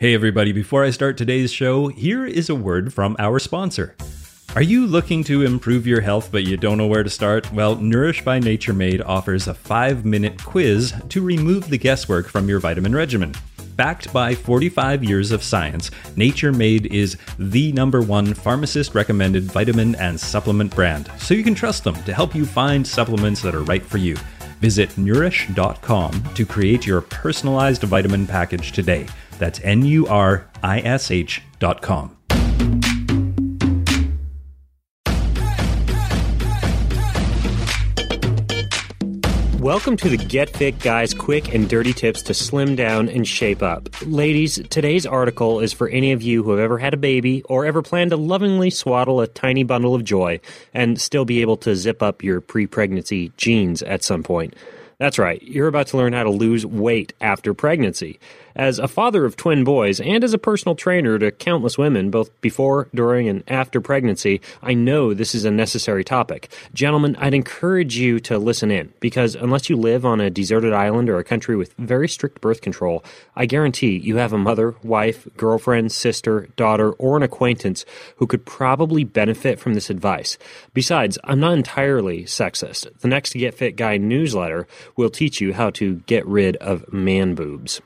Hey, everybody, before I start today's show, here is a word from our sponsor. Are you looking to improve your health but you don't know where to start? Well, Nurish by Nature Made offers a five minute quiz to remove the guesswork from your vitamin regimen. Backed by 45 years of science, Nature Made is the number one pharmacist recommended vitamin and supplement brand, so you can trust them to help you find supplements that are right for you. Visit nurish.com to create your personalized vitamin package today. That's N U R I S H dot com. Welcome to the Get Fit Guys quick and dirty tips to slim down and shape up. Ladies, today's article is for any of you who have ever had a baby or ever planned to lovingly swaddle a tiny bundle of joy and still be able to zip up your pre pregnancy jeans at some point. That's right, you're about to learn how to lose weight after pregnancy. As a father of twin boys and as a personal trainer to countless women, both before, during, and after pregnancy, I know this is a necessary topic. Gentlemen, I'd encourage you to listen in because unless you live on a deserted island or a country with very strict birth control, I guarantee you have a mother, wife, girlfriend, sister, daughter, or an acquaintance who could probably benefit from this advice. Besides, I'm not entirely sexist. The next Get Fit Guy newsletter will teach you how to get rid of man boobs.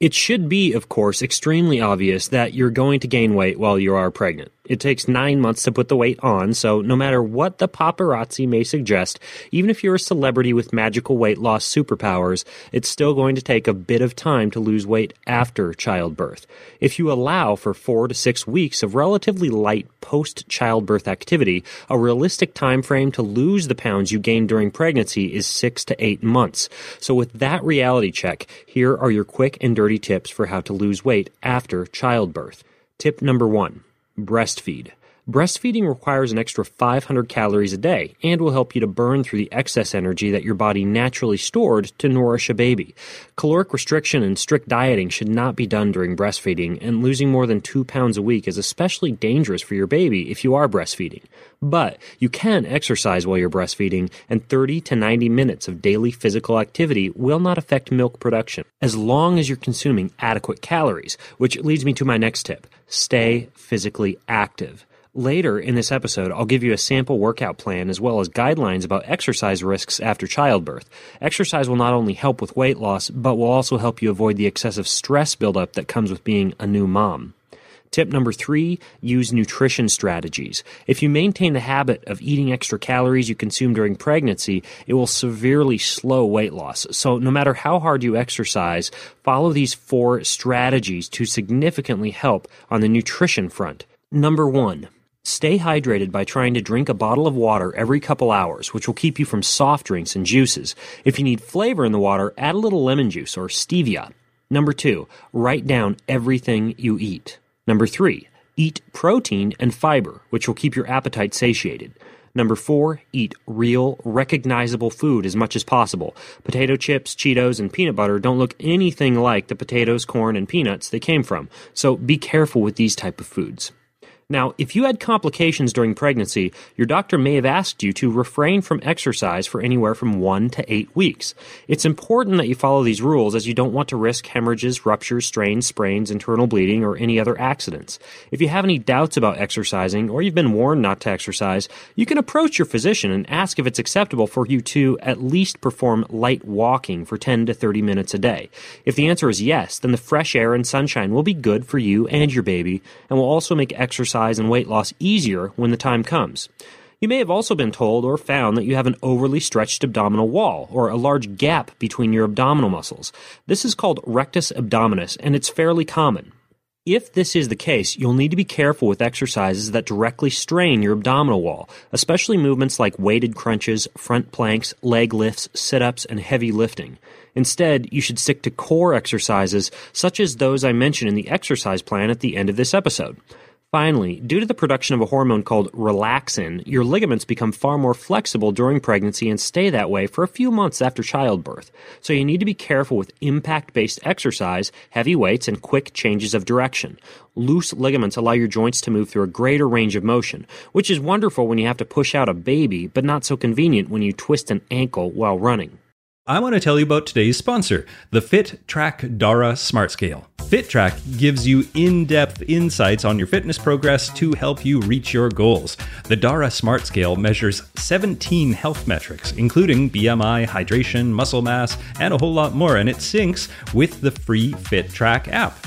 It should be, of course, extremely obvious that you're going to gain weight while you are pregnant. It takes nine months to put the weight on, so no matter what the paparazzi may suggest, even if you're a celebrity with magical weight loss superpowers, it's still going to take a bit of time to lose weight after childbirth. If you allow for four to six weeks of relatively light post childbirth activity, a realistic time frame to lose the pounds you gained during pregnancy is six to eight months. So with that reality check, here are your quick and dirty tips for how to lose weight after childbirth. Tip number one breastfeed. Breastfeeding requires an extra 500 calories a day and will help you to burn through the excess energy that your body naturally stored to nourish a baby. Caloric restriction and strict dieting should not be done during breastfeeding, and losing more than 2 pounds a week is especially dangerous for your baby if you are breastfeeding. But you can exercise while you're breastfeeding, and 30 to 90 minutes of daily physical activity will not affect milk production, as long as you're consuming adequate calories, which leads me to my next tip stay physically active. Later in this episode, I'll give you a sample workout plan as well as guidelines about exercise risks after childbirth. Exercise will not only help with weight loss, but will also help you avoid the excessive stress buildup that comes with being a new mom. Tip number three, use nutrition strategies. If you maintain the habit of eating extra calories you consume during pregnancy, it will severely slow weight loss. So no matter how hard you exercise, follow these four strategies to significantly help on the nutrition front. Number one, Stay hydrated by trying to drink a bottle of water every couple hours, which will keep you from soft drinks and juices. If you need flavor in the water, add a little lemon juice or stevia. Number two, write down everything you eat. Number three, eat protein and fiber, which will keep your appetite satiated. Number four, eat real, recognizable food as much as possible. Potato chips, Cheetos, and peanut butter don't look anything like the potatoes, corn, and peanuts they came from, so be careful with these type of foods. Now, if you had complications during pregnancy, your doctor may have asked you to refrain from exercise for anywhere from one to eight weeks. It's important that you follow these rules as you don't want to risk hemorrhages, ruptures, strains, sprains, internal bleeding, or any other accidents. If you have any doubts about exercising or you've been warned not to exercise, you can approach your physician and ask if it's acceptable for you to at least perform light walking for 10 to 30 minutes a day. If the answer is yes, then the fresh air and sunshine will be good for you and your baby and will also make exercise exercise and weight loss easier when the time comes. You may have also been told or found that you have an overly stretched abdominal wall or a large gap between your abdominal muscles. This is called rectus abdominis and it's fairly common. If this is the case, you'll need to be careful with exercises that directly strain your abdominal wall, especially movements like weighted crunches, front planks, leg lifts, sit ups, and heavy lifting. Instead, you should stick to core exercises such as those I mentioned in the exercise plan at the end of this episode. Finally, due to the production of a hormone called relaxin, your ligaments become far more flexible during pregnancy and stay that way for a few months after childbirth. So you need to be careful with impact based exercise, heavy weights, and quick changes of direction. Loose ligaments allow your joints to move through a greater range of motion, which is wonderful when you have to push out a baby, but not so convenient when you twist an ankle while running. I want to tell you about today's sponsor, the FitTrack Dara Smart Scale. FitTrack gives you in depth insights on your fitness progress to help you reach your goals. The Dara Smart Scale measures 17 health metrics, including BMI, hydration, muscle mass, and a whole lot more, and it syncs with the free FitTrack app.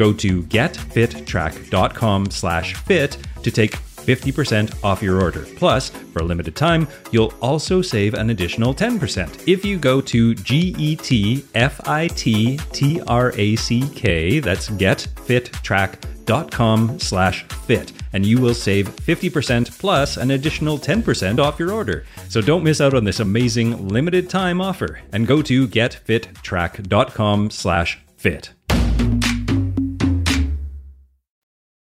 Go to getfittrack.com slash fit to take 50% off your order. Plus, for a limited time, you'll also save an additional 10%. If you go to G-E-T-F-I-T-T-R-A-C-K, that's getfittrack.com slash fit, and you will save 50% plus an additional 10% off your order. So don't miss out on this amazing limited time offer and go to getfittrack.com slash fit.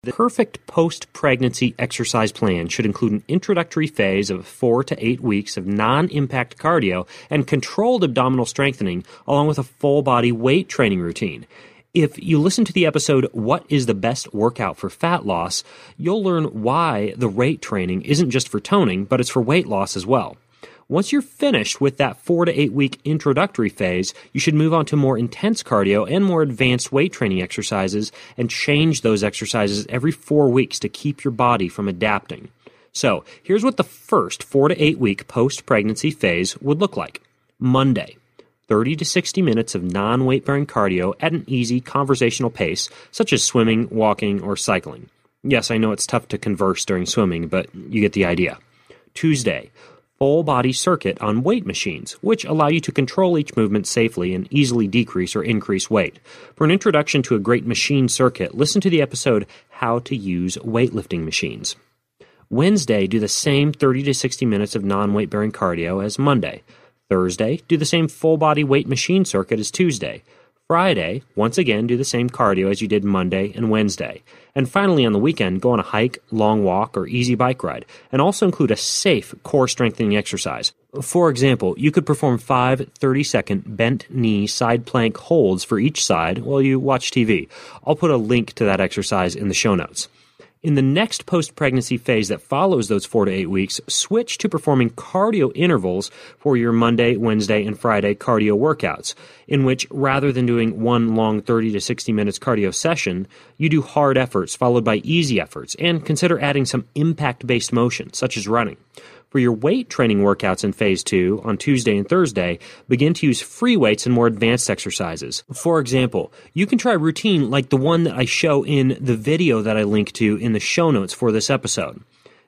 The perfect post pregnancy exercise plan should include an introductory phase of four to eight weeks of non impact cardio and controlled abdominal strengthening, along with a full body weight training routine. If you listen to the episode, What is the Best Workout for Fat Loss, you'll learn why the weight training isn't just for toning, but it's for weight loss as well. Once you're finished with that four to eight week introductory phase, you should move on to more intense cardio and more advanced weight training exercises and change those exercises every four weeks to keep your body from adapting. So, here's what the first four to eight week post pregnancy phase would look like Monday. 30 to 60 minutes of non weight bearing cardio at an easy conversational pace, such as swimming, walking, or cycling. Yes, I know it's tough to converse during swimming, but you get the idea. Tuesday, full body circuit on weight machines, which allow you to control each movement safely and easily decrease or increase weight. For an introduction to a great machine circuit, listen to the episode How to Use Weightlifting Machines. Wednesday, do the same 30 to 60 minutes of non weight bearing cardio as Monday. Thursday, do the same full body weight machine circuit as Tuesday. Friday, once again, do the same cardio as you did Monday and Wednesday. And finally, on the weekend, go on a hike, long walk, or easy bike ride, and also include a safe core strengthening exercise. For example, you could perform five 30 second bent knee side plank holds for each side while you watch TV. I'll put a link to that exercise in the show notes. In the next post pregnancy phase that follows those four to eight weeks, switch to performing cardio intervals for your Monday, Wednesday, and Friday cardio workouts, in which rather than doing one long 30 to 60 minutes cardio session, you do hard efforts followed by easy efforts, and consider adding some impact based motion, such as running. For your weight training workouts in phase two on Tuesday and Thursday, begin to use free weights and more advanced exercises. For example, you can try a routine like the one that I show in the video that I link to in the show notes for this episode.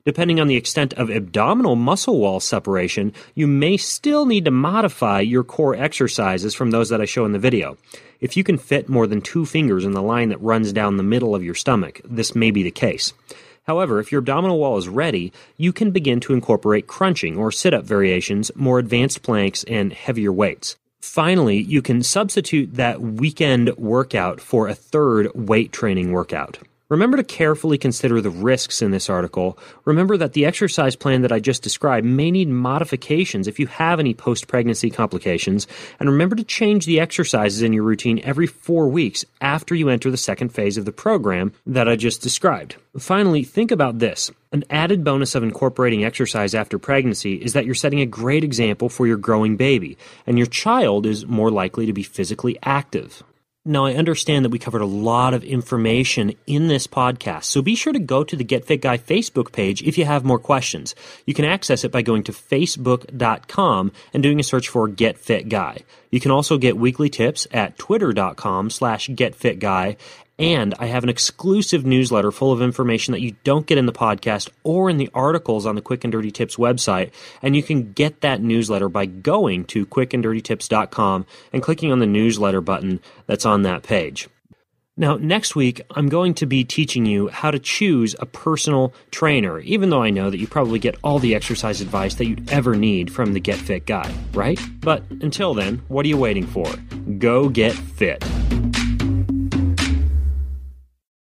Depending on the extent of abdominal muscle wall separation, you may still need to modify your core exercises from those that I show in the video. If you can fit more than two fingers in the line that runs down the middle of your stomach, this may be the case. However, if your abdominal wall is ready, you can begin to incorporate crunching or sit up variations, more advanced planks, and heavier weights. Finally, you can substitute that weekend workout for a third weight training workout. Remember to carefully consider the risks in this article. Remember that the exercise plan that I just described may need modifications if you have any post pregnancy complications. And remember to change the exercises in your routine every four weeks after you enter the second phase of the program that I just described. Finally, think about this. An added bonus of incorporating exercise after pregnancy is that you're setting a great example for your growing baby, and your child is more likely to be physically active. Now, I understand that we covered a lot of information in this podcast, so be sure to go to the Get Fit Guy Facebook page if you have more questions. You can access it by going to facebook.com and doing a search for Get Fit Guy. You can also get weekly tips at twitter.com slash getfitguy and I have an exclusive newsletter full of information that you don't get in the podcast or in the articles on the Quick and Dirty Tips website. And you can get that newsletter by going to quickanddirtytips.com and clicking on the newsletter button that's on that page. Now, next week, I'm going to be teaching you how to choose a personal trainer, even though I know that you probably get all the exercise advice that you'd ever need from the Get Fit guy, right? But until then, what are you waiting for? Go get fit.